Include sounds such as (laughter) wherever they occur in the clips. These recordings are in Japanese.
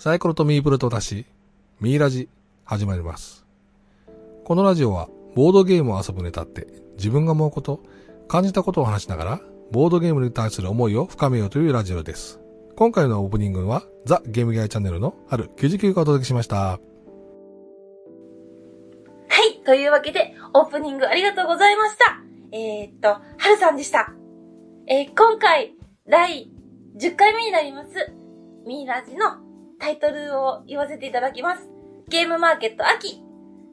サイコロとミープルと出し、ミーラジ、始まります。このラジオは、ボードゲームを遊ぶネタって、自分が思うこと、感じたことを話しながら、ボードゲームに対する思いを深めようというラジオです。今回のオープニングは、ザ・ゲームギャイチャンネルのある99がお届けしました。はい。というわけで、オープニングありがとうございました。えー、っと、はるさんでした。えー今回、第10回目になります、ミイラジのタイトルを言わせていただきます。ゲームマーケット秋、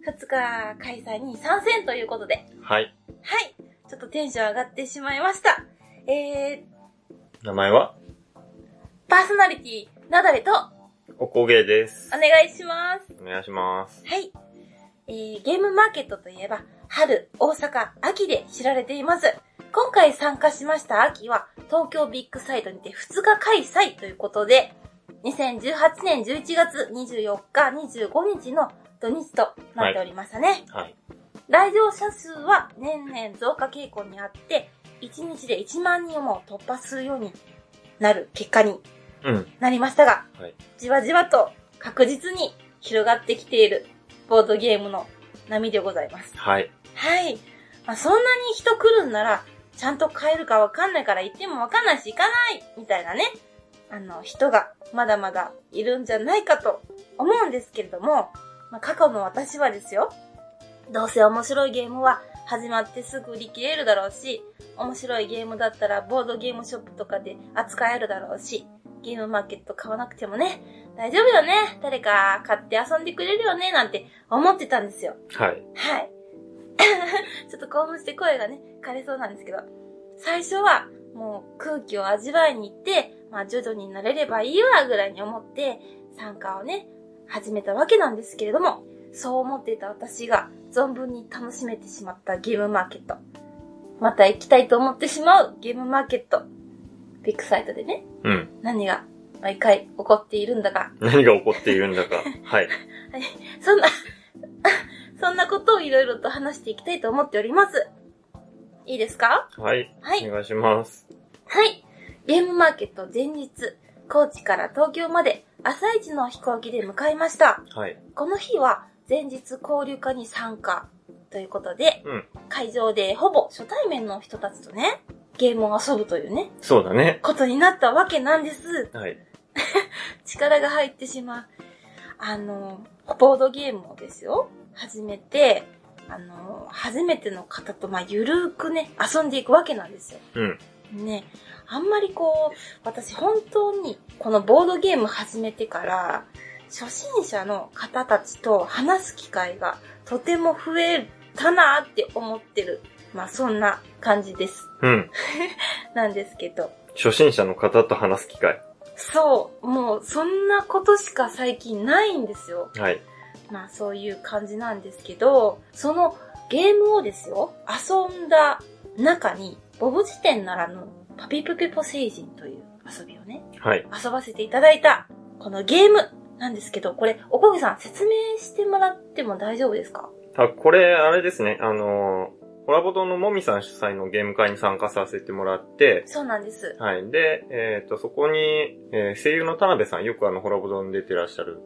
2日開催に参戦ということで、はい。はい。ちょっとテンション上がってしまいました。え名前は？ー、パーソナリティ、なだれと、おこげです。お願いします。お願いします。はい。えー、ゲームマーケットといえば、春、大阪、秋で知られています。今回参加しました秋は、東京ビッグサイトにて2日開催ということで、2018年11月24日、25日の土日となっておりましたね。はい。来場者数は年々増加傾向にあって、1日で1万人をも突破するようになる結果にうん。なりましたが、はい。じわじわと確実に広がってきているボードゲームの波でございます。はい。はい。まあ、そんなに人来るんなら、ちゃんと買えるかわかんないから行ってもわかんないし行かないみたいなね。あの、人がまだまだいるんじゃないかと思うんですけれども、まあ、過去の私はですよ。どうせ面白いゲームは始まってすぐ売り切れるだろうし、面白いゲームだったらボードゲームショップとかで扱えるだろうし、ゲームマーケット買わなくてもね、大丈夫よね。誰か買って遊んでくれるよね、なんて思ってたんですよ。はい。はい。(laughs) ちょっと興奮して声がね、枯れそうなんですけど、最初はもう空気を味わいに行って、まあ徐々に慣れればいいわぐらいに思って参加をね、始めたわけなんですけれども、そう思っていた私が存分に楽しめてしまったゲームマーケット。また行きたいと思ってしまうゲームマーケット。ビッグサイトでね、うん。何が毎回起こっているんだか、何が起こっているんだか。(laughs) はい。そんな、(laughs) そんなことをいろいろと話していきたいと思っております。いいですか？はい。はい。お願いします。はい。ゲームマーケット前日、高知から東京まで朝一の飛行機で向かいました。はい。この日は前日交流会に参加ということで、うん。会場でほぼ初対面の人たちとね、ゲームを遊ぶというね、そうだね。ことになったわけなんです。はい。(laughs) 力が入ってしまう。あの、ボードゲームをですよ、始めて、あの、初めての方と、まあ、ゆるーくね、遊んでいくわけなんですよ。うん。ね、あんまりこう、私本当に、このボードゲーム始めてから、初心者の方たちと話す機会がとても増えたなって思ってる。まあ、そんな感じです。うん。(laughs) なんですけど。初心者の方と話す機会。そう、もう、そんなことしか最近ないんですよ。はい。まあそういう感じなんですけど、そのゲームをですよ、遊んだ中に、ボブ辞典ならぬパピプペポ星人という遊びをね、はい。遊ばせていただいた、このゲームなんですけど、これ、おこげさん説明してもらっても大丈夫ですか？あ、これ、あれですね。あのー、ホラボドのもみさん主催のゲーム会に参加させてもらって、そうなんです。はい。で、えっ、と、そこに、えー声優の田辺さん、よくあの、ホラボドに出てらっしゃる。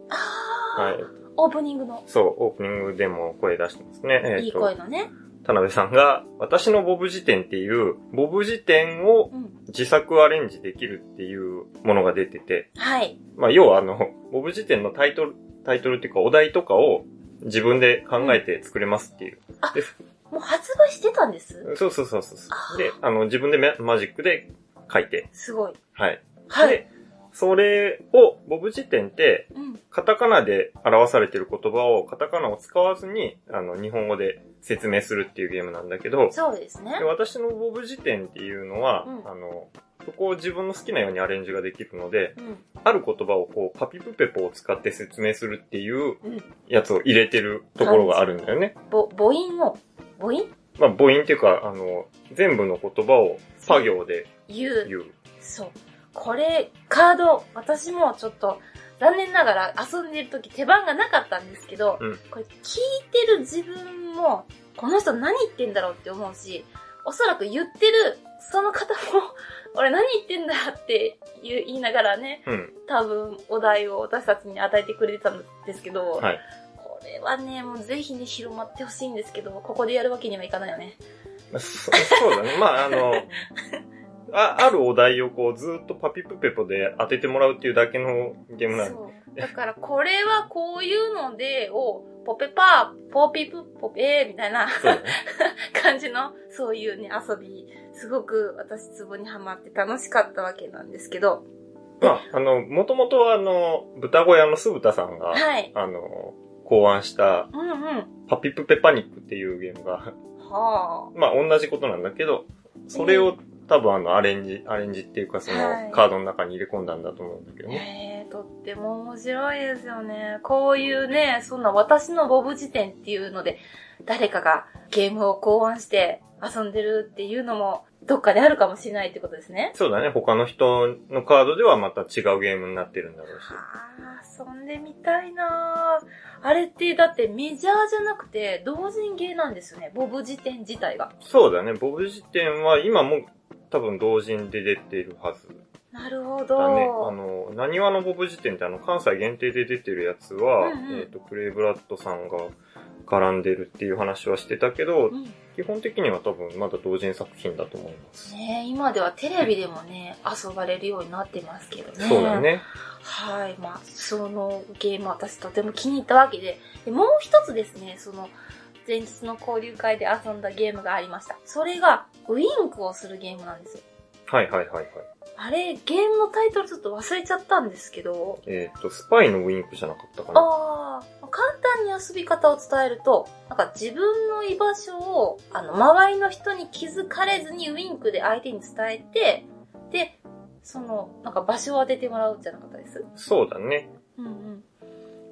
あー、はい。オープニングのそう、オープニングでも声出してますね。いいと、声のね。田辺さんが、私のボブ辞典っていう、ボブ辞典をうん。自作アレンジできるっていうものが出てて、はい。まあ、要はあの、ボブ辞典のタイトル、タイトルっていうかお題とかを自分で考えて作れますっていう。あで、もう発売してたんです？そうそうそうそうで、あの、自分でママジックで書いて、すごい。はい。はい。で、それを、ボブ辞典って、うん。カタカナで表されてる言葉をカタカナを使わずに、あの、日本語で説明するっていうゲームなんだけど、そうですねで。私のボブ辞典っていうのは、うんあの、そこを自分の好きなようにアレンジができるので、うん。ある言葉をこう、パピプペポを使って説明するっていううん。やつを入れてるところがあるんだよね。ぼ、母音を、母音？まあ、母音っていうか、あの、全部の言葉を作業で言う。言う。そう。これ、カード、私もちょっと、残念ながら遊んでる時手番がなかったんですけど、うんこれ聞いてる自分も、この人何言ってんだろうって思うし、おそらく言ってるその方も、(laughs) 俺何言ってんだって言いながらね、うん。多分お題を私たちに与えてくれてたんですけど、はい。これはね、もうぜひね、広まってほしいんですけど、ここでやるわけにはいかないよね。そそうだね。まあ、あの、(laughs) あ、あるお題をこうずっとパピプペポで当ててもらうっていうだけのゲームなんで。そう。だから、これはこういうので、を、ポペパー、ポーピプポペーみたいなね。(laughs) 感じの、そういうね、遊び、すごく私ツボにハマって楽しかったわけなんですけど、まあ、あの、もともとはあの、豚小屋の酢豚さんが、はい。あの、考案したうんうん。パピプペパニックっていうゲームが、はまあ同じことなんだけど、それを多分あのアレンジ、アレンジっていうかそはいのカードの中に入れ込んだんだと思うんだけどあ。ね。えー、とっても面白いですよね。こういうね、そんな私のボブ辞典っていうので、誰かがゲームを考案して遊んでるっていうのも、どっかであるかもしれないってことですね。そうだね。他の人のカードではまた違うゲームになってるんだろうし。はあ、遊んでみたいなぁあれって、だってメジャーじゃなくて、同人芸なんですよね。ボブ辞典自体が。そうだね。ボブ辞典は今も多分同人で出てるはずなるほど。だね。あの、何話のボブ辞典ってあの関西限定で出てるやつは、うんうんえっ、と、クレイブラッドさんが絡んでるっていう話はしてたけど、うん基本的には多分まだ同人作品だと思います。ねえ今ではテレビでもね、遊ばれるようになってますけどね。そうだ。ね。はい。まあ、そのゲーム私とても気に入ったわけで。でもう一つですね、その、前日の交流会で遊んだゲームがありました。それが、ウィンクをするゲームなんですよ。はいはいはいはい。あれ、ゲームのタイトルちょっと忘れちゃったんですけど、えっ、と、スパイのウィンクじゃなかったかな。ああ、簡単に遊び方を伝えると、なんか自分の居場所を、あの、周りの人に気づかれずにウィンクで相手に伝えて、で、その、なんか場所を当ててもらうじゃなかったです？そうだね。うんうん。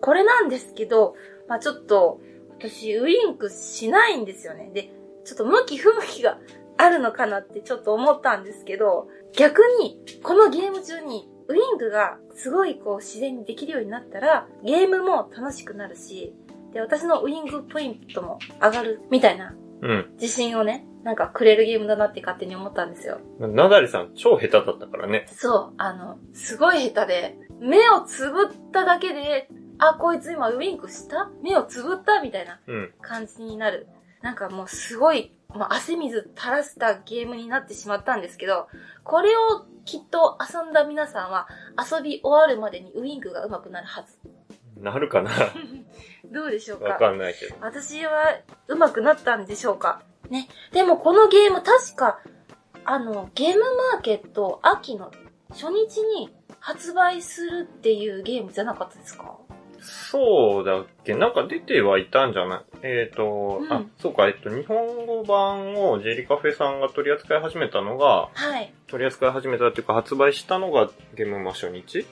これなんですけど、まあちょっと、私、ウィンクしないんですよね。で、ちょっと向き不向きがあるのかなってちょっと思ったんですけど、逆に、このゲーム中に、ウィンクがすごいこう自然にできるようになったら、ゲームも楽しくなるし、で、私のウィングポイントも上がるみたいなうん。自信をね、なんかくれるゲームだなって勝手に思ったんですよ。なだりさん超下手だったからね。そう、あの、すごい下手で、目をつぶっただけで、あ、こいつ今ウィンクした？目をつぶった？みたいなうん。感じになる。なんかもうすごい、まあ、汗水垂らしたゲームになってしまったんですけど、これをきっと遊んだ皆さんは遊び終わるまでにウィンクが上手くなるはず。なるかな？(laughs) どうでしょうわかかんないけど。私は上手くなったんでしょうか？ね。でもこのゲーム確か、あの、ゲームマーケット秋の初日に発売するっていうゲームじゃなかったですか？そうだっけ？なんか出てはいたんじゃない？えっ、と、うんあ、そうか、えっと、日本語版をジェリカフェさんが取り扱い始めたのが、はい。取り扱い始めたっていうか発売したのがゲームマ初日？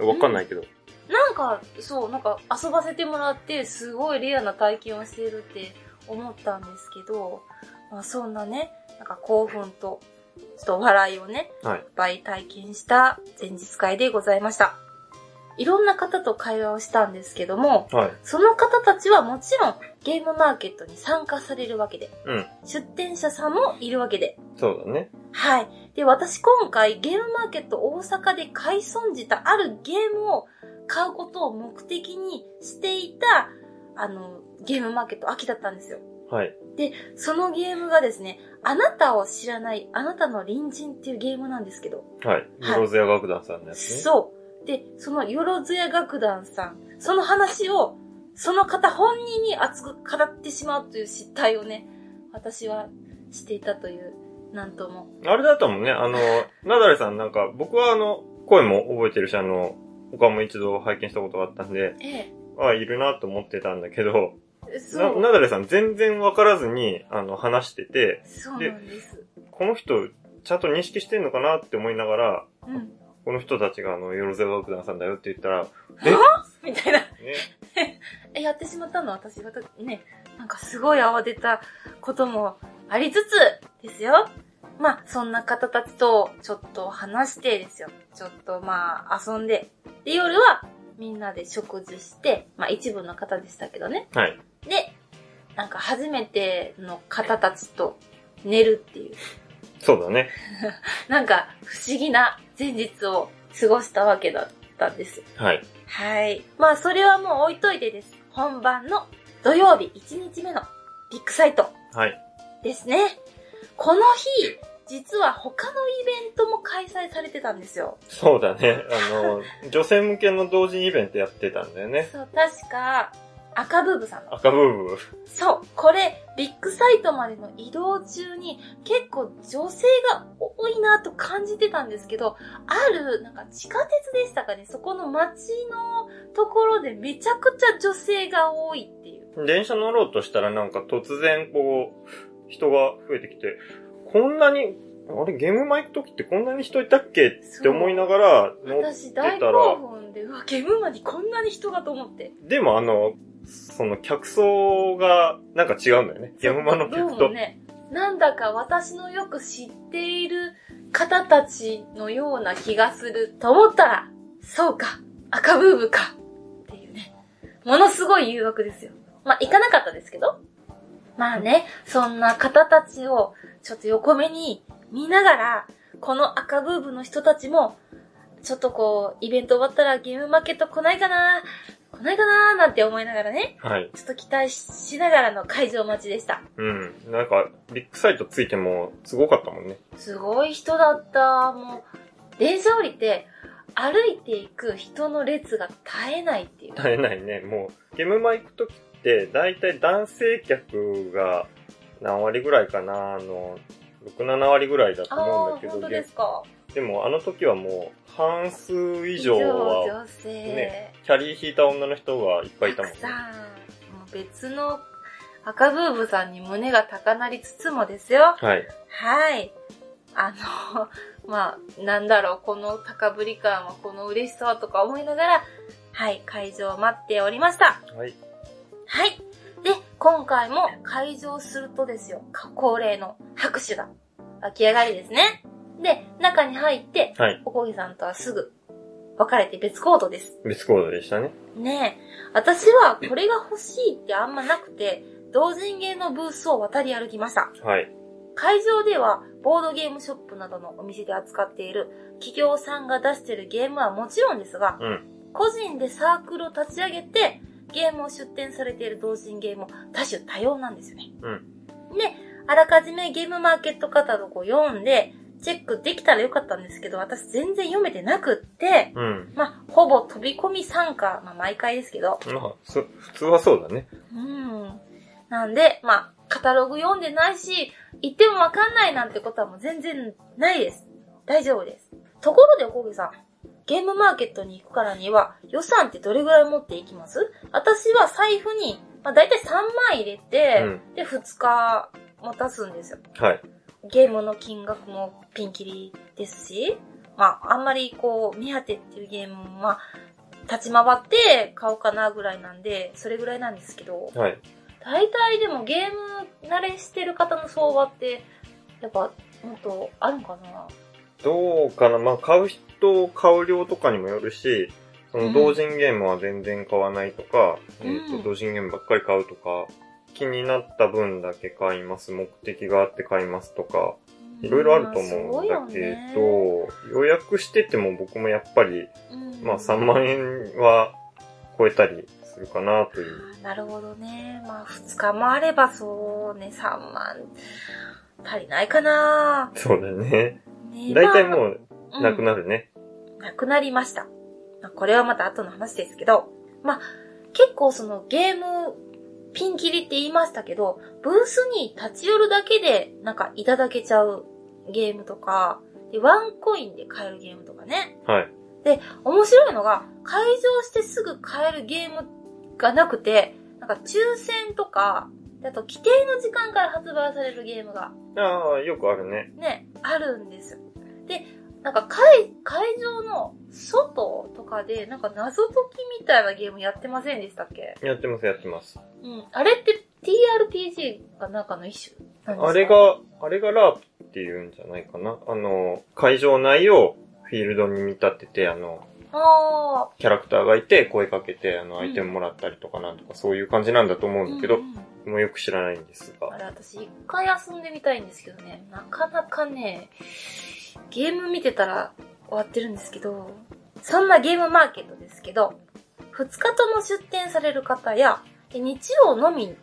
うん。わかんないいけど。なんか、そう、なんか遊ばせてもらって、すごいレアな体験をしているって思ったんですけど、まあそんなね、なんか興奮と、ちょっと笑いをね、はいいっぱい体験した前日会でございました。いろんな方と会話をしたんですけども、はい。その方たちはもちろんゲームマーケットに参加されるわけで、うん。出店者さんもいるわけで、そうだね。はい。で、私今回ゲームマーケット大阪で買い損じたあるゲームを買うことを目的にしていた、あの、ゲームマーケット秋だったんですよ。はい。で、そのゲームがですね、あなたを知らないあなたの隣人っていうゲームなんですけど、はい。よろずや楽団さんのやつね。そう。で、そのよろずや楽団さん、その話を、その方本人に熱く語ってしまうという失態をね、私はしていたという、なんとも。あれだったもんね、あの、なだれさんなんか、僕はあの、声も覚えてるし、あの、他も一度拝見したことがあったんで、えああ、いるなと思ってたんだけど、え、そな、う。なだれさん全然わからずに、あの、話してて、そうなんです。この人、ちゃんと認識してんのかなって思いながら、うん。この人たちがあの、よろずや楽団さんだよって言ったら、みたいな。ね、(laughs) え、やってしまったの？私がね、なんかすごい慌てたこともありつつですよ。まあ、そんな方たちとちょっと話してですよ。ちょっとまあ、遊んで。で、夜はみんなで食事して、まあ一部の方でしたけどね。はい。で、なんか初めての方たちと寝るっていう。そうだね。(laughs) なんか不思議な前日を過ごしたわけだったんです。はい。はい。まあそれはもう置いといてです。本番の土曜日1日目のビッグサイトはい。ですね。この日、実は他のイベントも開催されてたんですよ。そうだね。あの、女性向けの同時イベントやってたんだよね。そう、確か、赤ブーブさんの。赤ブーブー。そう、これ、ビッグサイトまでの移動中に結構女性が多いなと感じてたんですけど、ある、なんか地下鉄でしたかね、そこの街のところでめちゃくちゃ女性が多いっていう。電車乗ろうとしたらなんか突然こう、人が増えてきて、こんなに、あれゲームマ行く時ってこんなに人いたっけ？って思いながら乗って私大たら、興奮で、うわ、ゲームマにこんなに人がと思って。でもあの、その客層がなんか違うんだよね。ゲームマの客と。もね、なんだか私のよく知っている方たちのような気がすると思ったら、そうか、赤ブーブか、っていうね。ものすごい誘惑ですよ。まあ、行かなかったですけど。まあね、そんな方たちをちょっと横目に見ながら、この赤ブーブの人たちも、ちょっとこう、イベント終わったらゲームマーケット来ないかな来ないかななんて思いながらね、はい。ちょっと期待しながらの会場待ちでした。うん。なんか、ビッグサイトついてもすごかったもんね。すごい人だった。もう、電車降りて、歩いていく人の列が絶えないっていう。絶えないね。もう、ゲームマ行く時って、だいたい男性客が何割ぐらいかな？あの、6、7割ぐらいだと思うんだけど、本当ですか。でもあの時はもう、半数以上は、女性。ねキャリー引いた女の人がいっぱいいたもんねたく。さん。もう別の赤ブーブさんに胸が高鳴りつつもですよ。はい。はい。あの、まあ、なんだろう、この高ぶり感は、この嬉しさはとか思いながら、はい、会場を待っておりました。はい。はい。で、今回も会場するとですよ、恒例の拍手が湧き上がりですね。で、中に入って、はい。おこぎさんとはすぐ別れて別コードです。別コードでしたね。ねえ、私はこれが欲しいってあんまなくて、同人芸のブースを渡り歩きました。はい。会場では、ボードゲームショップなどのお店で扱っている企業さんが出しているゲームはもちろんですが、うん。個人でサークルを立ち上げて、ゲームを出展されている同人ゲームも多種多様なんですよね。うん。で、あらかじめゲームマーケットカタログを読んで、チェックできたらよかったんですけど、私全然読めてなくって、うん。まあ、ほぼ飛び込み参加、まあ、毎回ですけど、まあ、そ普通はそうだね。うん。なんで、まあ、カタログ読んでないし、言ってもわかんないなんてことはもう全然ないです。大丈夫です。ところで、おこげさん。ゲームマーケットに行くからには、予算ってどれぐらい持っていきます？私は財布に、まあ、だいたい3万入れて、うんで、2日持たすんですよ。はい。ゲームの金額もピンキリですし、まあ、あんまりこう、目当てっていうゲームは、立ち回って買おうかなぐらいなんで、それぐらいなんですけど、はい。大体でもゲーム慣れしてる方の相場って、やっぱ、もっとあるんかな？どうかな？まあ、買う人、買う量とかにもよるし、そうんの同人ゲームは全然買わないとか、うん。えっ、と、同人ゲームばっかり買うとか、気になった分だけ買います、目的があって買いますとか、いろいろあると思うんだけど、予約してても僕もやっぱり、まあ3万円は超えたりするかなという。円。なるほどね。まあ2日もあればそうね、3万足りないかなそうだよね。ねだいたいもうまあなくなるね。うんなくなりました。まあこれはまた後の話ですけど、まあ結構そのゲームピンキリって言いましたけど、ブースに立ち寄るだけでなんかいただけちゃうゲームとか、でワンコインで買えるゲームとかね。はい。面白いのが、会場してすぐ買えるゲームがなくて、なんか抽選とか、であと規定の時間から発売されるゲームがああ、よくあるね。ね、あるんですよ。で、なんか会、会場の外とかで、なんか謎解きみたいなゲームやってませんでしたっけ？やってます、やってます。うん。あれって TRPG が中の一種なんですか？あれ、が、あれがラープっていうんじゃないかな。あの、会場内をフィールドに見立てて、あの、あキャラクターがいて、声かけて、あの、アイテムもらったりとかなんとか、そういう感じなんだと思あ。うんだけど、うんうんもうよく知らないんですがあ。れ、私一回遊んでみたいんですけどね、なかなかね、ゲーム見てたら終わってるんですけど、そんなゲームマーケットですけど、2日とも出店される方や、で日曜のみ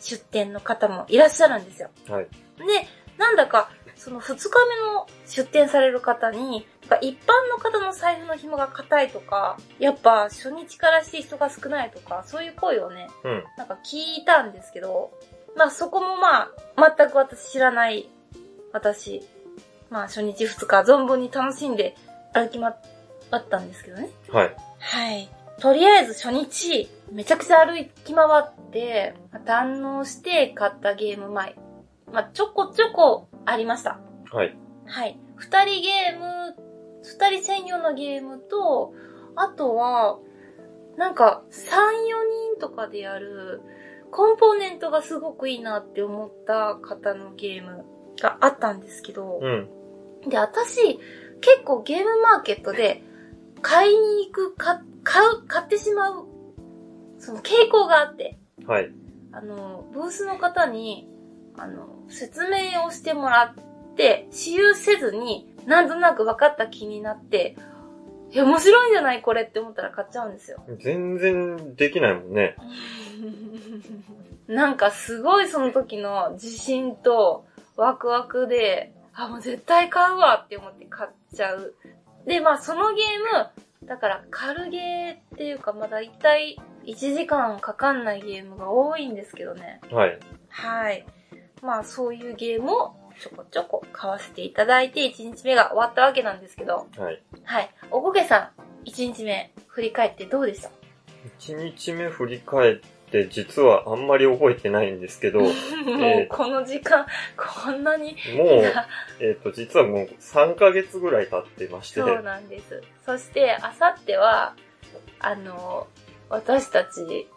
出店の方もいらっしゃるんですよ。はい。で、なんだか、その2日目の出店される方に、一般の方の財布の紐が硬いとか、やっぱ初日からして人が少ないとか、そういう声をね、うん。なんか聞いたんですけど、まあそこもまあ、全く私知らない私、まあ初日2日存分に楽しんで歩きま、あったんですけどね。はい。はい。とりあえず初日、めちゃくちゃ歩き回って、堪能して買ったゲーム前。まあちょこちょこありました。はい。はい。二人ゲーム、二人専用のゲームと、あとは、なんか、三、四人とかでやる、コンポーネントがすごくいいなって思った方のゲームがあったんですけど、うん。で、私、結構ゲームマーケットで、買いに行く、か買う、買ってしまう、その傾向があって、はい。あの、ブースの方に、あの、説明をしてもらって、私有せずに、なんとなく分かった気になって、え、面白いんじゃないこれって思ったら買っちゃうんですよ。全然できないもんね。(laughs) なんかすごいその時の自信とワクワクで、あ、もう絶対買うわって思って買っちゃう。で、まあそのゲーム、だから軽ゲーっていうか、まだいたい1時間かかんないゲームが多いんですけどね。はい。はい。まあそういうゲームをちょこちょこ買わせていただいて1日目が終わったわけなんですけど、はい。はい。おこげさん、1日目振り返ってどうでした？一日目振り返って、実はあんまり覚えてないんですけど、も (laughs) う、もうこの時間、こんなに。えっ、と、実はもう3ヶ月ぐらい経ってまして、そうなんです。そして、あさっては、あの、私たち、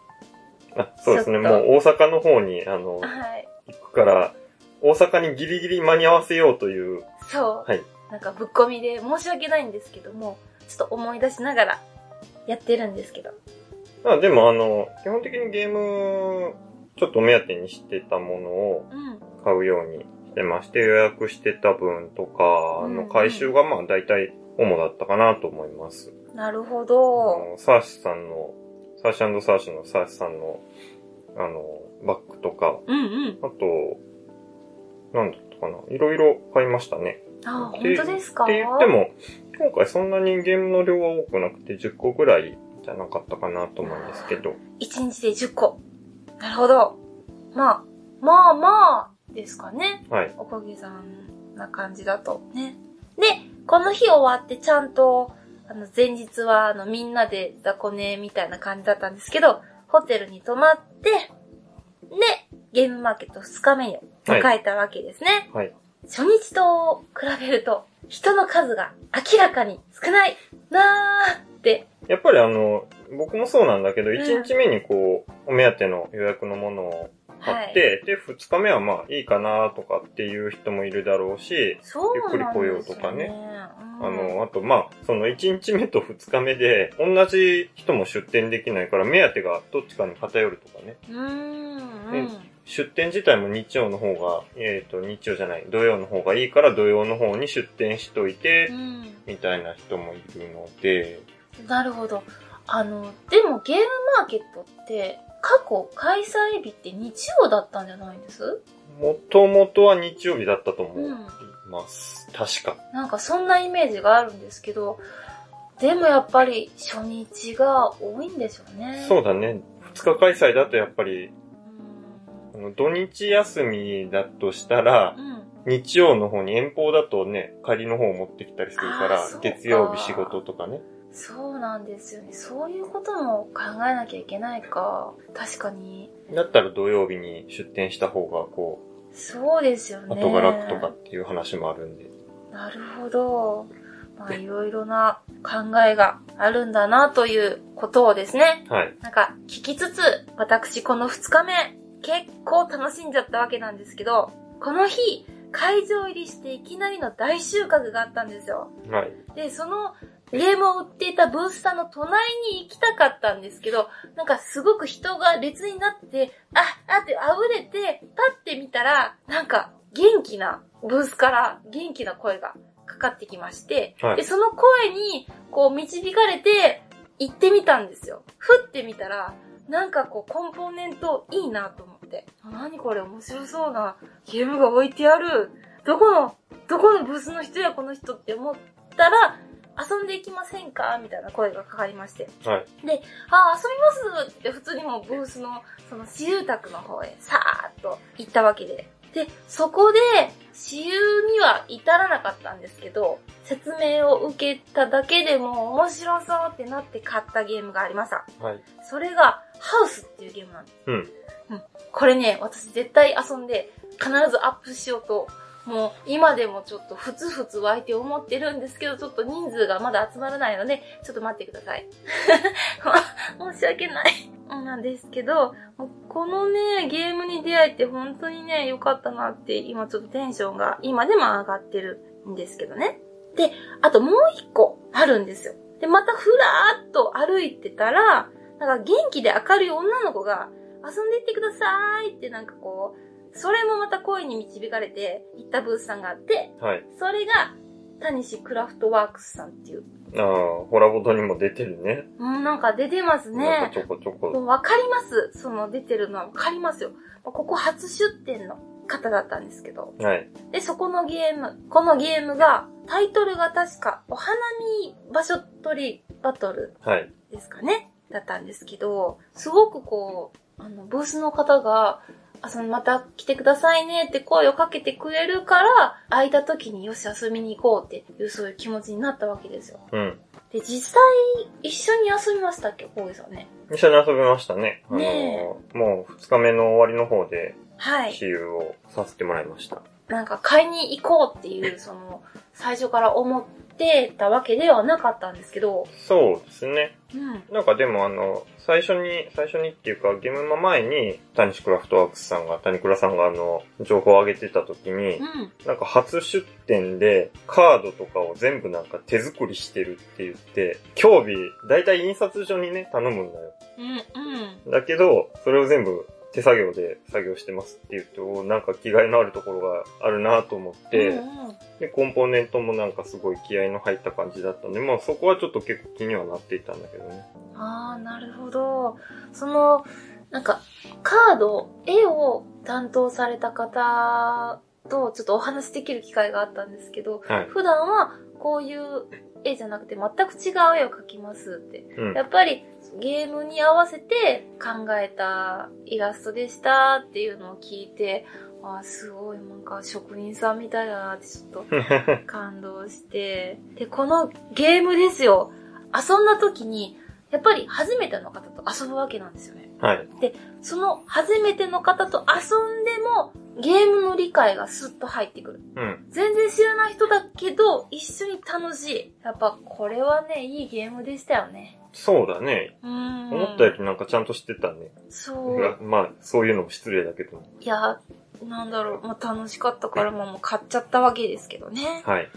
あそうですね、もう大阪の方に、あの、はい。行くから、大阪にギリギリ間に合わせようという、そう。はい。なんかぶっ込みで申し訳ないんですけども、ちょっと思い出しながらやってるんですけど。まあでもあの、基本的にゲーム、ちょっと目当てにしてたものをうん。買うようにしてまして、予約してた分とかの回収がまあ大体主だったかなと思います。なるほあど。のサーシさんの、サーシサーシのサーシさんの、あの、バッグとか、うんうん。あと、なんだったかな。いろいろ買いましたね。あ、本当ですか？って言っても、今回そんなにゲームの量は多くなくて10個ぐらいじゃなかったかなと思うんですけど。1日で10個。なるほど。まあ、まあまあ、ですかね。はい。おかげさんな感じだと。ね。で、この日終わってちゃんと、あの、前日は、あの、みんなで雑魚寝みたいな感じだったんですけど、ホテルに泊まって、で、ゲームマーケット2日目を迎えたわけですね。はい。初日と比べると、人の数が明らかに少ないなーって。やっぱりあの、僕もそうなんだけど、ん1日目にこう、お目当ての予約のものを買って、で、2日目はまあいいかなとかっていう人もいるだろうし、そうね。ゆっくり来ようとかねうん。あの、あとまあ、その1日目と2日目で、同じ人も出店できないから、目当てがどっちかに偏るとかね。うーん。出店自体も日曜の方が、えっ、と、日曜じゃない、土曜の方がいいから土曜の方に出店しといて、うん。みたいな人もいるので、なるほど。あの、でもゲームマーケットって、過去開催日って日曜だったんじゃないんです？もともとは日曜日だったと思いうん。ます。確か。なんかそんなイメージがあるんですけど、でもやっぱり初日が多いんでしょうね。そうだね。2日開催だとやっぱり、うん。あの土日休みだとしたら、うん。日曜の方に遠方だとね、仮の方を持ってきたりするからか月曜日仕事とかね。そうなんですよね。そういうことも考えなきゃいけないか。確かに。だったら土曜日に出店した方が、こそうですよう、ね。後が楽とかっていう話もあるんで。なるほど。まあ、いろいろな考えがあるんだなということをですね、はい。なんか聞きつつ、私この2日目、結構楽しんじゃったわけなんですけど、この日、会場入りしていきなりの大収穫があったんですよ。はい。で、そのゲームを売っていたブースさんの隣に行きたかったんですけど、なんかすごく人が列になって、あ、あって溢れて、立ってみたら、なんか元気な、ブースから元気な声がかかってきまして、はいで、その声に、こう導かれて、行ってみたんですよ。振ってみたら、なんかこう、コンポーネントいいなと思って。あ何これ面白そうなゲームが置いてある。どこの、どこのブースの人やこの人って思ったら、遊んでいきませんか？みたいな声がかかりまして。はい。あ、遊びます？って普通にもうブースの、その私有宅の方へさーっと行ったわけで。で、そこで、私有には至らなかったんですけど、説明を受けただけでも面白そうってなって買ったゲームがありました。はい。それが、ハウスっていうゲームなんです。うん。これね、私絶対遊んで、必ずアップしようと、もう今でもちょっとふつふつ湧いて思ってるんですけど、ちょっと人数がまだ集まらないので、ちょっと待ってください。(laughs) 申し訳ない。なんですけど、このね、ゲームに出会えて本当にね、良かったなって、今ちょっとテンションが今でも上がってるんですけどね。で、あともう一個あるんですよ。で、またふらーっと歩いてたら、なんか元気で明るい女の子が、遊んでいってくださいってなんかこう、それもまた声に導かれて行ったブースさんがあって、はい。それが、タニシクラフトワークスさんっていう。ああ、ホラボトにも出てるね。うん、なんか出てますねなんかち。ょこちょこ。わかります。その出てるのはわかりますよ。ここ初出展の方だったんですけど。はい。で、そこのゲーム、このゲームが、タイトルが確か、お花見場所取りバトルはい。ですかねだったんですけど、すごくこう、あの、ブースの方が、あ、その、また来てくださいねって声をかけてくれるから、空いた時によし遊びに行こうっていう、そういう気持ちになったわけですよ。うん。で、実際、一緒に遊びましたっけ、コウイさんね。一緒に遊びましたね。あのねもう二日目の終わりの方で、はい。私有をさせてもらいました。なんか買いに行こうっていう、その、最初から思ってたわけではなかったんですけど、そうですね。うん。なんかでもあの、最初に、最初にっていうか、ゲームの前に、タニシクラフトワークスさんが、タニクラさんがあの、情報を上げてた時にう、ん。なんか初出店で、カードとかを全部なんか手作りしてるって言って、興味、だいたい印刷所にね、頼むんだよ。うん。うん。だけど、それを全部手作業で作業してますって言うと、なんか気概のあるところがあるなと思って、うんうんで、コンポーネントもなんかすごい気合の入った感じだったんで、まあそこはちょっと結構気にはなっていたんだけどね。ああ、なるほど。その、なんか、カード、絵を担当された方とちょっとお話しできる機会があったんですけど、はい。普段はこういう絵じゃなくて全く違う絵を描きますって。うんや。っぱりゲームに合わせて考えたイラストでしたっていうのを聞いて、あーすごいなんか職人さんみたいだなってちょっと (laughs) 感動して。で、このゲームですよ。遊んだ時に、やっぱり初めての方と遊ぶわけなんですよね。はい。その初めての方と遊んでも、ゲームの理解がスッと入ってくる。うん。全然知らない人だけど、一緒に楽しい。やっぱこれはね、いいゲームでしたよね。そうだね。うーん。思ったよりなんかちゃんと知ってたね。そう。まあ、そういうのも失礼だけど。いや、なんだろう、まあ、楽しかったからもうもう買っちゃったわけですけどね。はい。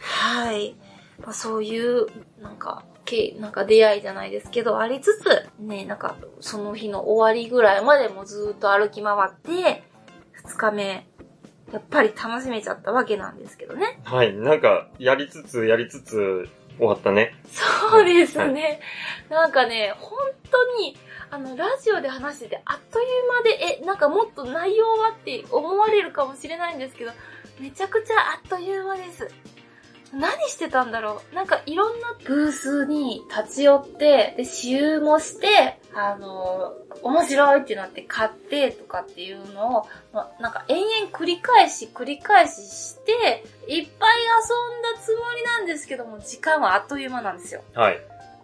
はい。まあ、そういう、なんか、けなんか出会いじゃないですけど、ありつつ、ね、なんか、その日の終わりぐらいまでもずっと歩き回って、二日目、やっぱり楽しめちゃったわけなんですけどね。はい。なんか、やりつつ、やりつつ、終わったね。そうですね。なんかね、本当に、あの、ラジオで話してて、あっという間で、え、なんかもっと内容はって思われるかもしれないんですけど、めちゃくちゃあっという間です。何してたんだろうなんかいろんなブースに立ち寄って、で、私有もして、あの、面白いってなって買ってとかっていうのを、まあなんか延々繰り返し繰り返しして、いっぱい遊んだつもりなんですけども、時間はあっという間なんですよ。はい。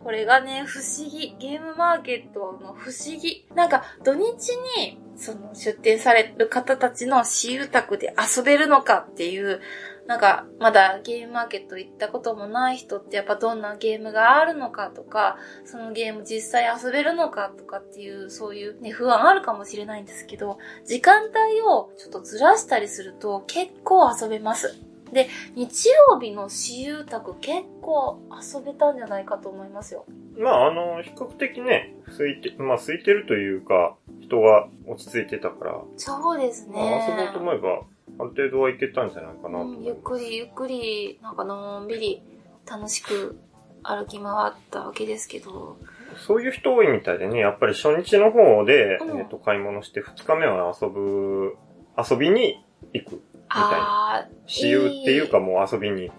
これがね、不思議。ゲームマーケットの不思議。なんか、土日に、その、出店される方たちの私有宅で遊べるのかっていう、なんか、まだゲームマーケット行ったこともない人ってやっぱどんなゲームがあるのかとか、そのゲーム実際遊べるのかとかっていう、そういうね、不安あるかもしれないんですけど、時間帯をちょっとずらしたりすると結構遊べます。で、日曜日の私有宅結構遊べたんじゃないかと思いますよ。まあ、あの、比較的ね、空いて、まあ、空いてるというか、人が落ち着いてたから、そうですまあ、遊ぼうねと。思えば、ある程度はいけたんじゃないかなとうん。ゆっくりゆっくり、なんかのんびり楽しく歩き回ったわけですけど、そういう人多いみたいでね、やっぱり初日の方で、うんえっと、買い物して、二日目は遊ぶ、遊びに行く。あ私有っていうかもう遊びに行く。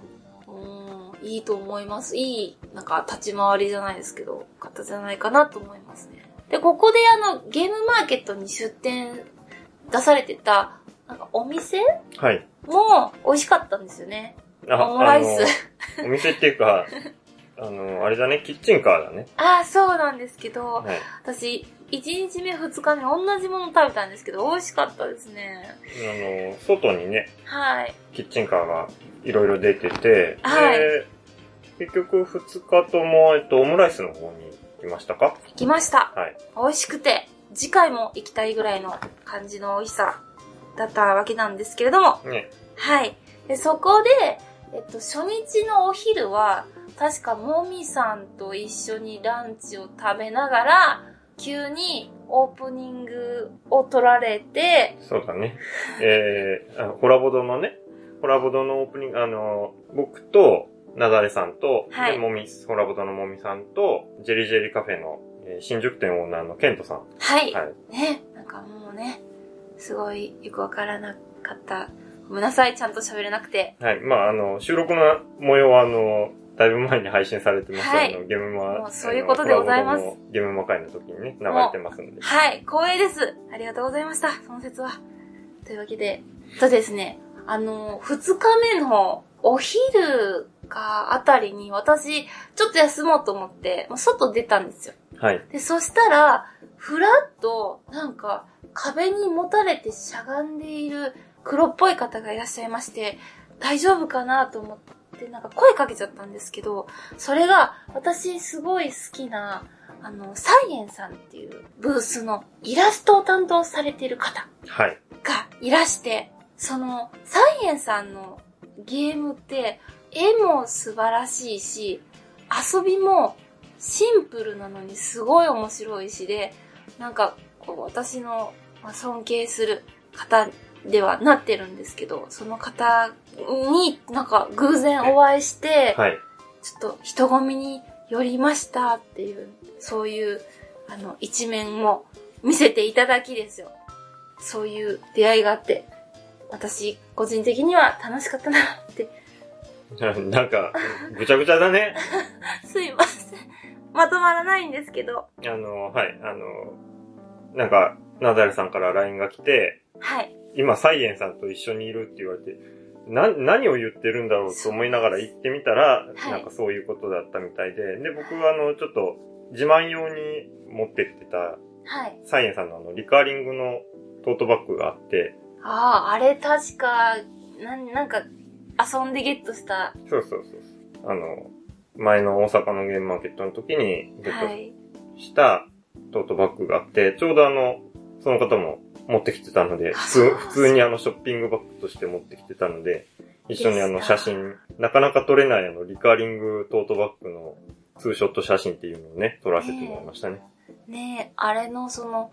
あ、うん、いいと思います。いい、なんか立ち回りじゃないですけど、方じゃないかなと思いますね。で、ここであの、ゲームマーケットに出店出されてた、なんかお店？はい。も美味しかったんですよね。あオムライス。あのお店っていうか、(laughs) あの、あれだね、キッチンカーだね。ああ、そうなんですけど、はい。私、1日目2日目同じもの食べたんですけど、美味しかったですね。あの、外にね、はい。キッチンカーがいろいろ出てて、はいで、結局二日とも、えっと、オムライスの方に行きましたか？行きました。はい。美味しくて、次回も行きたいぐらいの感じの美味しさだったわけなんですけれども、ね。はい。で、そこで、えっと、初日のお昼は、確かもみさんと一緒にランチを食べながら、急にオープニングを撮られて、そうだね。えー、あのコラボドのね、コラボドのオープニング、あの、僕と、なだれさんと、はいで、もみ、コラボドのもみさんと、ジェリジェリカフェの、えー新宿店オーナーのケントさん。はい。はい。ね、なんかもうね、すごいよくわからなかった。ごめんなさい、ちゃんと喋れなくて。はい。まあ、あの、収録の模様は、あの、だいぶ前に配信されてます。はいゲームマもうそういうことでございますゲームマ会の時にね、流れてますんで。はい、光栄です。ありがとうございました、その説は。というわけで、とですね、あの、二日目のお昼かあたりに私、ちょっと休もうと思って、まあ外出たんですよ。はい。で、そしたら、ふらっと、なんか、壁にもたれてしゃがんでいる黒っぽい方がいらっしゃいまして、大丈夫かなと思って、なんか声かけちゃったんですけど、それが、私すごい好きな、あの、サイエンさんっていうブースのイラストを担当されている方はい。がいらして、その、サイエンさんのゲームって、絵も素晴らしいし、遊びもシンプルなのにすごい面白いしで、なんか、こう、私のまあ尊敬する方ではなってるんですけど、その方になんか偶然お会いして、はい。ちょっと人混みに寄りましたっていう、そういう、あの、一面も見せていただきですよ。そういう出会いがあって、私、個人的には楽しかったなって。(laughs) なんか、ぐちゃぐちゃだね。(laughs) すいません。まとまらないんですけど。あの、はい。あの、なんか、ナダルさんから LINE が来て、はい。今、サイエンさんと一緒にいるって言われて、な、何を言ってるんだろうと思いながら行ってみたら、はいなんかそういうことだったみたいで、で、僕はあの、ちょっと、自慢用に持ってってた、はい。サイエンさんのあの、リカーリングのトートバッグがあって、ああ、あれ確か、なん、なんか、遊んでゲットした。そうそうそう。あの、前の大阪のゲームマーケットの時にゲッはい。トしたトートバッグがあって、ちょうどあの、その方も持ってきてたので、あ普通普通にあのショッピングバッグとして持ってきてたので、一緒にあの写真、なかなか撮れないあのリカーリングトートバッグのツーショット写真っていうのをね、撮らせてもらいましたね。ねえ、あれのその、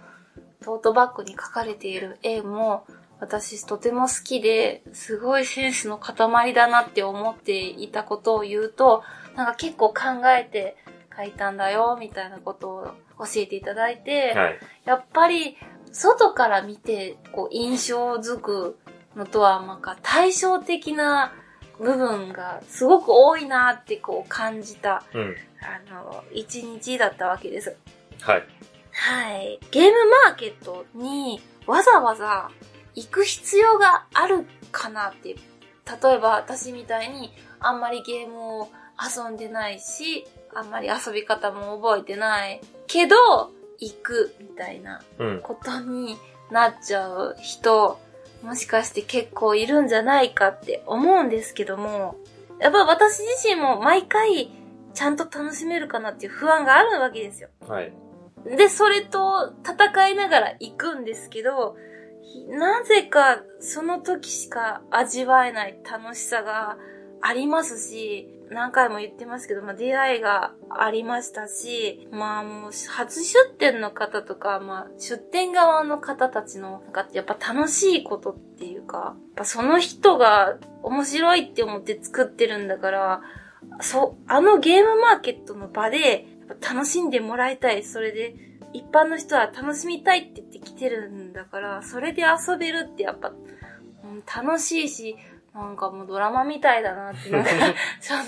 トートバッグに描かれている絵も、私とても好きで、すごいセンスの塊だなって思っていたことを言うと、なんか結構考えて描いたんだよ、みたいなことを教えていただいて、はい。やっぱり、外から見て、こう、印象づくのとは、なんか対照的な部分がすごく多いなってこう感じた、うん。あの、一日だったわけです。はい。はい。ゲームマーケットにわざわざ行く必要があるかなって。例えば私みたいにあんまりゲームを遊んでないし、あんまり遊び方も覚えてないけど、行くみたいなうん。ことになっちゃう人、もしかして結構いるんじゃないかって思うんですけども、やっぱ私自身も毎回ちゃんと楽しめるかなっていう不安があるわけですよ。はい。で、それと戦いながら行くんですけど、なぜかその時しか味わえない楽しさがありますし、何回も言ってますけど、まあ、出会いがありましたし、まあもう、初出店の方とか、まあ、出店側の方たちの、なんか、やっぱ楽しいことっていうか、やっぱその人が面白いって思って作ってるんだから、そう、あのゲームマーケットの場で、やっぱ楽しんでもらいたい。それで、一般の人は楽しみたいって言って来てるんだから、それで遊べるってやっぱ、うん楽しいし、なんかもうドラマみたいだなって、なんかちょっ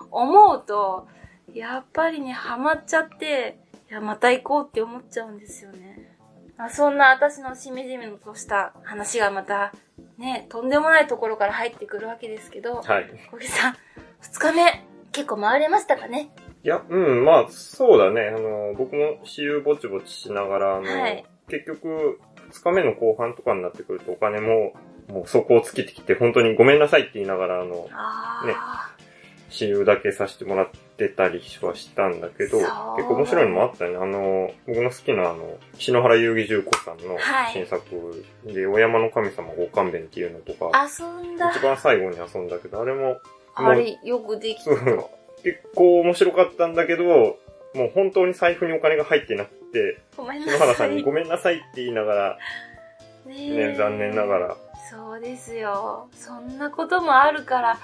と思うと、やっぱりね、ハマっちゃって、いや、また行こうって思っちゃうんですよね。まあ、そんな私のしみじみとした話がまた、ね、とんでもないところから入ってくるわけですけど、はい。小木さん、二日目、結構回れましたかね？いや、うん、まあ、そうだね。あの、僕も私有ぼちぼちしながら、あの、はい結局、二日目の後半とかになってくるとお金も、もう底をつけてきて、本当にごめんなさいって言いながら、あの、ね私有だけさせてもらってたりはしたんだけど、結構面白いのもあったね。あの、僕の好きなあの、篠原遊戯重工さんのはい新作で、お山の神様ご勘弁っていうのとか、遊んだ。一番最後に遊んだけど、あれもあれ、よくできた。結構面白かったんだけど、もう本当に財布にお金が入ってなくて。篠原さんにごめんなさいって言いながら、ねね、残念ながら。そうですよ。そんなこともあるから、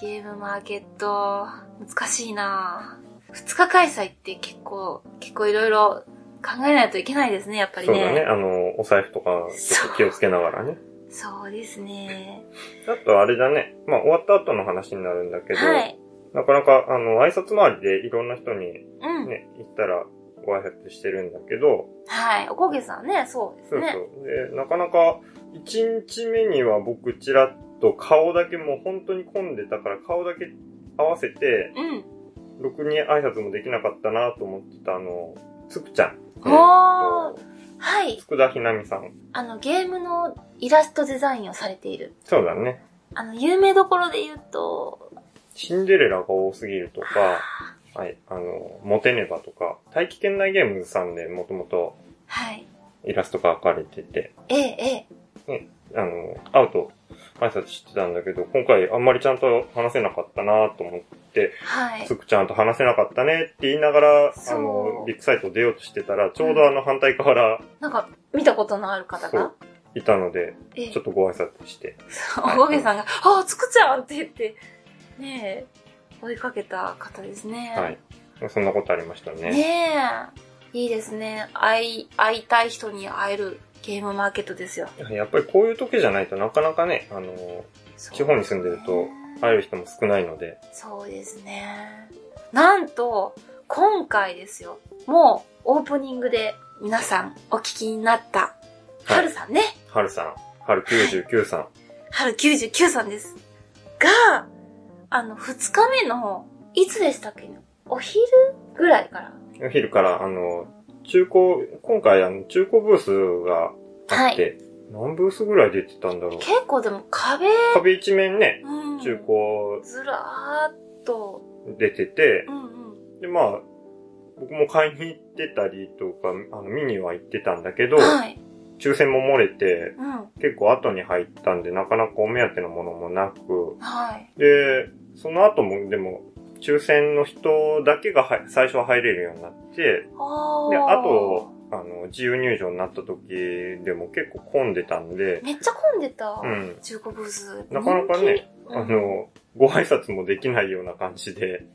ゲームマーケット、難しいな二日開催って結構、結構いろいろ考えないといけないですね、やっぱりね。そうだね、あの、お財布とかちょっと気をつけながらね。そうですね。あとあれだね、まあ終わった後の話になるんだけど、はい。なかなかあの、挨拶回りでいろんな人にうん。ね、行ったらご挨拶してるんだけど、はい。おこげさんね、そうですそうね。そう。で、なかなか、1日目には僕ちらっと顔だけもう本当に混んでたから顔だけ合わせて、うん。ろくに挨拶もできなかったなと思ってたあの、つくちゃん。おーはい。つくだひなみさん。あの、ゲームのイラストデザインをされている。そうだね。あの、有名どころで言うと、シンデレラが多すぎるとか、はい、あの、モテネバとか、大気圏内ゲームズさんでもともとはい。イラストが描かれてて、ええ、ええ。あの、会うと挨拶してたんだけど、今回あんまりちゃんと話せなかったなと思って、はいつ。くちゃんと話せなかったねって言いながら、そうあの、ビッグサイト出ようとしてたら、ちょうどあの反対側からなんか、見たことのある方が？そう、いたので、ええちょっとご挨拶して。おこげさんが、あ、つくちゃんって言って、ねえ、追いかけた方ですね。はい。そんなことありましたね。ねえ。いいですね。会い、会いたい人に会えるゲームマーケットですよ。やっぱりこういう時じゃないとなかなかね、あの、地方に住んでると会える人も少ないので、そうですね。なんと、今回ですよ。もう、オープニングで皆さんお聞きになった、はるさんね。はるさん、はる99さん。春99さんです。が、あの、二日目の、いつでしたっけねお昼ぐらいから。お昼から、あの、中古、今回あの、中古ブースがあって、何ブースぐらい出てたんだろう。結構でも壁、壁一面ね、うん、中古ずらーっと、出ててう、んうん。で、まあ、僕も買いに行ってたりとか、あの、見には行ってたんだけど、はい。抽選も漏れて、うん。結構後に入ったんで、なかなかお目当てのものもなく、はい。で、その後も、でも、抽選の人だけがは最初は入れるようになって、で、あと、あの、自由入場になった時でも結構混んでたんで、めっちゃ混んでた。うん。中古ブース。なかなかねあの、ご挨拶もできないような感じで、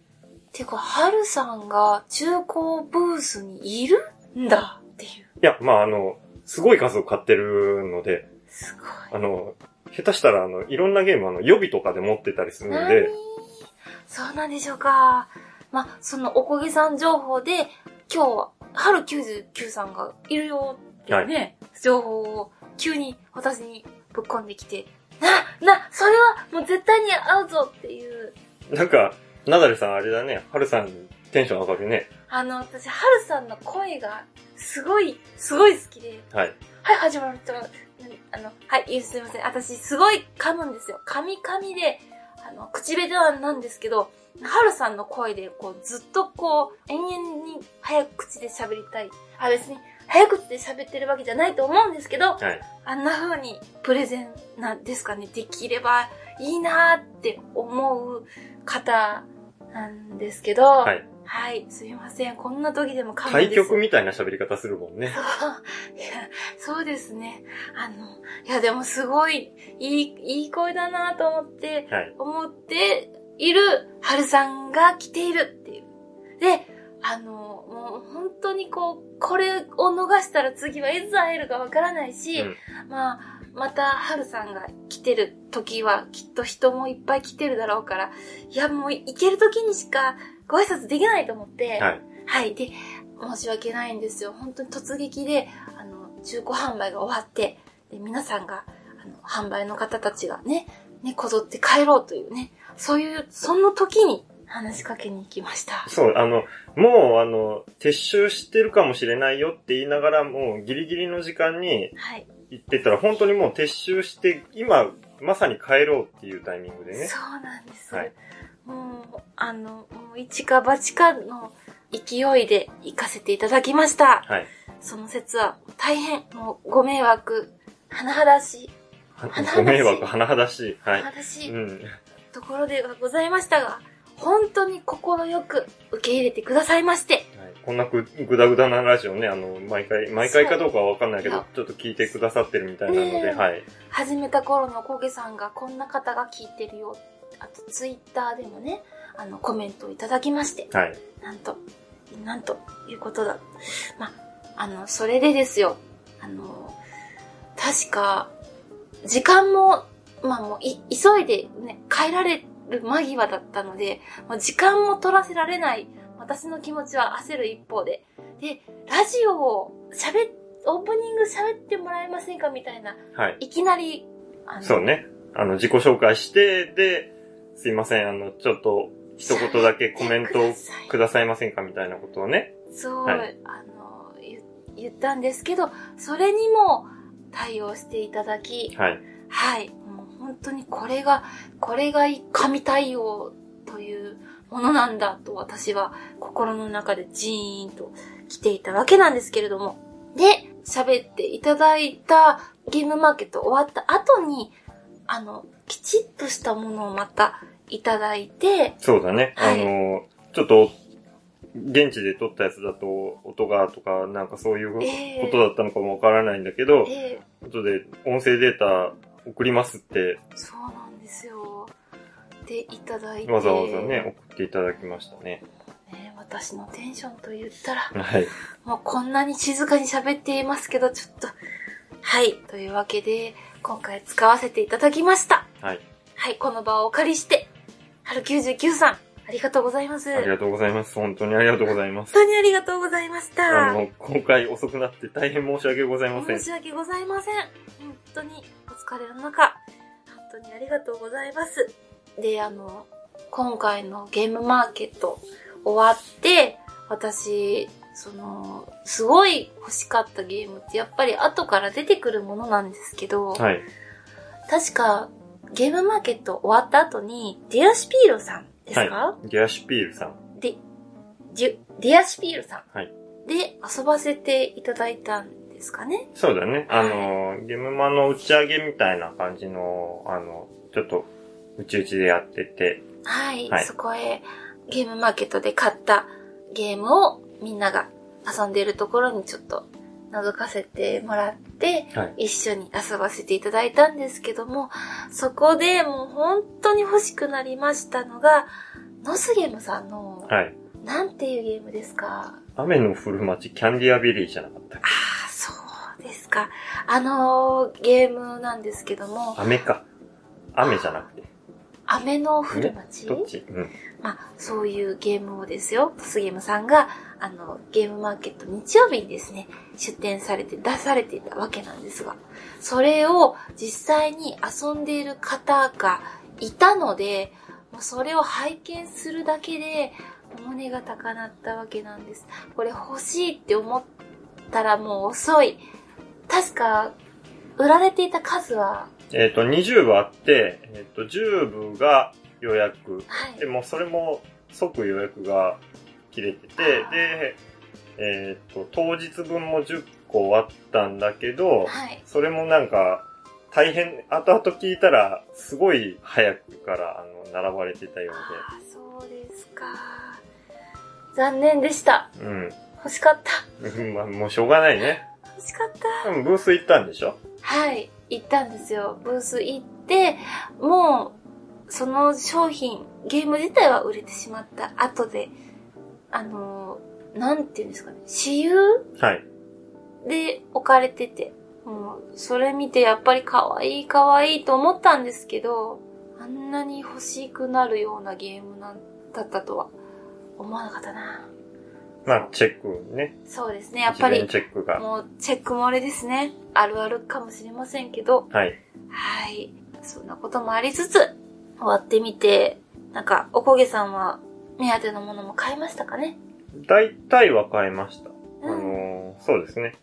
てか、はるさんが中古ブースにいるんだっていう。いや、まああの、すごい数を買ってるので、すあの、下手したらあの、いろんなゲームあの、予備とかで持ってたりするごい。ので何、そうなんでしょうか。まあ、そのおこげさん情報で、今日は、春99さんがいるよっていうね、情報を急に私にぶっ込んできて、な、な、それはもう絶対に会うぞっていう、なんか、ナダルさんあれだね、ハルさんテンション上がるね。あの、私、はるさんの声が、すごい、すごい好きで、はい。はい、始まると、あの、はい、すいません。私、すごい噛むんですよ。噛み噛みで、あの、口下手なんですけど、はるさんの声で、こう、ずっとこう、延々に早口で喋りたい。あ、別に、早口で喋ってるわけじゃないと思うんですけど、はい。あんな風にプレゼンなんですかね、できればいいなーって思う方なんですけど、ははい。い、すいません。こんな時でも勘弁対。局みたいな喋り方するもんね。そういやそうですね。あの、いやでもすごい、いい、いい声だなと思って、はい。思っている春さんが来ているっていう。で、あの、もう本当にこう、これを逃したら次はいつ会えるかわからないし、うんまあ、また春さんが来てる時はきっと人もいっぱい来てるだろうから、いやもう行ける時にしかご挨拶できないと思って、はい。はい。で、申し訳ないんですよ。本当に突撃で、あの、中古販売が終わって、で、皆さんが、あの、販売の方たちがね、ね、こぞって帰ろうというね、そういう、その時に話しかけに行きました。そう、あの、もう、あの、撤収してるかもしれないよって言いながら、もうギリギリの時間にはい。行ってたら、本当にもう撤収して、今、まさに帰ろうっていうタイミングでね。そうなんです。はいもう、あの、もう一か八かの勢いで行かせていただきました。はい。その説は大変、もうご迷惑、甚だしい、(laughs) ご迷惑、甚だしい。はい。甚だしい、うん。ところではございましたが、本当に心よく受け入れてくださいまして、はいこんなぐぐだぐだなラジオね、あの、毎回、毎回かどうかはわかんないけどちょっと聞いてくださってるみたいなので、ねえはい。始めた頃のこげさんがこんな方が聞いてるよ。あとツイッターでもね、あの、コメントをいただきまして、はい。なんと、なんということだ。ま、あの、それでですよ、あの、確か、時間も、まあもうい、急いでね、帰られる間際だったので、もう時間も取らせられない、私の気持ちは焦る一方で、で、ラジオを喋っ、オープニング喋ってもらえませんかみたいな、はい。いきなり、あのそうね。あの、自己紹介して、で、すいません、あの、ちょっと、一言だけコメントをくださいませんか？みたいなことをね。そう、はいあの、言言ったんですけど、それにも対応していただき、はい。はい、もう本当にこれが、これが神対応というものなんだと私は心の中でジーンと来ていたわけなんですけれども。で、喋っていただいたゲームマーケット終わった後に、あの、きちっとしたものをまたいただいて、そうだね。はいあの、ちょっと、現地で撮ったやつだと、音がとか、なんかそういうええことだったのかもわからないんだけど、え後で音声データ送りますって、そうなんですよ。で、いただいて。わざわざね、送っていただきましたね。ね私のテンションと言ったら、はい。もうこんなに静かに喋っていますけど、ちょっと、はい。というわけで、今回使わせていただきました。はい。はい、この場をお借りして、春99さん、ありがとうございます。本ありがとうございます。本当にありがとうございます。当にありがとうございました。あの、今回遅くなって大変申し訳ございません申。し訳ございません。本当にお疲れの中、本当にありがとうございます。で、あの、今回のゲームマーケット終わって、私、その、すごい欲しかったゲームってやっぱり後から出てくるものなんですけど、はい。確かゲームマーケット終わった後に、ディアシュピールさんですか、はい。ディアシュピールさん。で、ディアシュピールさん。はいで、遊ばせていただいたんですかね？そうだね。あの、ゲームマの打ち上げみたいな感じの、あの、ちょっと、うちうちでやってて、はい、はいそこへゲームマーケットで買ったゲームをみんなが遊んでいるところにちょっと覗かせてもらって、はい。一緒に遊ばせていただいたんですけども、そこでもう本当に欲しくなりましたのが、ノスゲームさんの、はい。なんていうゲームですか？雨の降る街、キャンディアビリーじゃなかったああ、そうですか。あのーゲームなんですけども、雨か。雨じゃなくて。雨の降る街？どっち？うん。まあ、そういうゲームをですよ、トスゲームさんが、あの、ゲームマーケット日曜日にですね、出展されて出されていたわけなんですが、それを実際に遊んでいる方がいたので、もうそれを拝見するだけで、胸が高鳴ったわけなんです。これ欲しいって思ったらもう遅い。確か、売られていた数は、えっ、と、20部あって、えっ、と、10部が予約。はいで。も、それも即予約が切れてて、で、えっ、と、当日分も10個あったんだけど、はい。それもなんか、大変、後々聞いたら、すごい早くから、あの、並ばれてたよあーそうですか。残念でした。うで。うん。欲しかった。う (laughs) んまあ、もうしょうがないね。欲しかった。でもブース行ったんでしょ？はい。行ったんですよ。ブース行って、もう、その商品、ゲーム自体は売れてしまった後で、あのー、なんていうんですかね、私有はい。で置かれてて、もう、それ見てやっぱり可愛い可愛いと思ったんですけど、あんなに欲しくなるようなゲームなんだったとは思わなかったな。まあ、チェックね。そうですね、やっぱりチェックが。もうチェック漏れですね。あるあるかもしれませんけど、はい。はい。そんなこともありつつ、終わってみて、なんか、おこげさんは目当てのものも買いましたかね？大体は買いました。あうん。のーそうですね。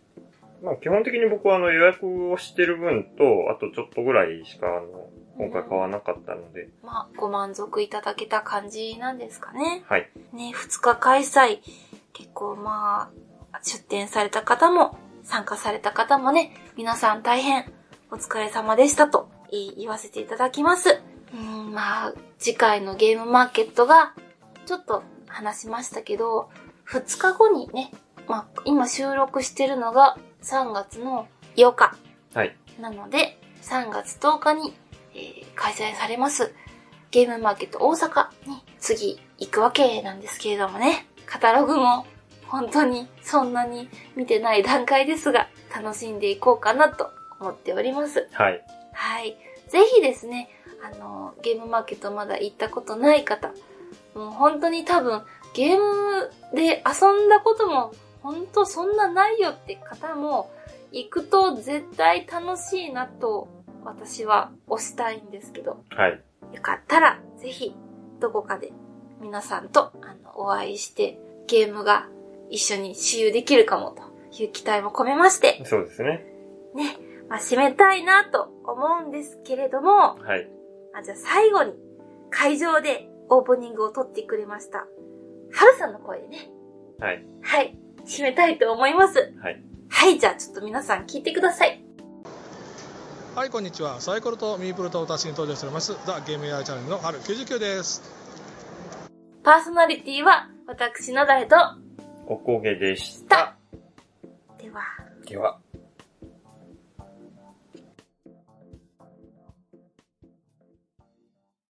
まあ、基本的に僕はあの予約をしてる分と、あとちょっとぐらいしかあの、今回買わなかったので、まあ、ご満足いただけた感じなんですかね。はい。ね、二日開催。結構まあ、出展された方も、参加された方もね、皆さん大変お疲れ様でしたと言わせていただきます。うん、まあ、次回のゲームマーケットが、ちょっと話しましたけど、2日後にね、まあ、今収録してるのが3月の8日。はい。なので、3月10日に、えー開催されます、ゲームマーケット大阪に次行くわけなんですけれどもね、カタログも本当にそんなに見てない段階ですが、楽しんでいこうかなと思っております。はい。はい。ぜひですね、あの、ゲームマーケットまだ行ったことない方、もう本当に多分、ゲームで遊んだことも、本当そんなないよって方も、行くと絶対楽しいなと、私は推したいんですけど、はい。よかったら、ぜひ、どこかで皆さんとあのお会いして、ゲームが一緒に私有できるかもという期待も込めまして、そうですね。ね、まあ、締めたいなと思うんですけれども、はい。あじゃあ最後に会場でオープニングを撮ってくれました。はるさんの声でね、はい。はい、締めたいと思います。はい。はい、じゃあちょっと皆さん聞いてください。はい、こんにちは。サイコロとミープルと私に登場しております、ザ・ゲームエアチャンネルの春99です。パーソナリティは私の誰と、おこげでした。では、では。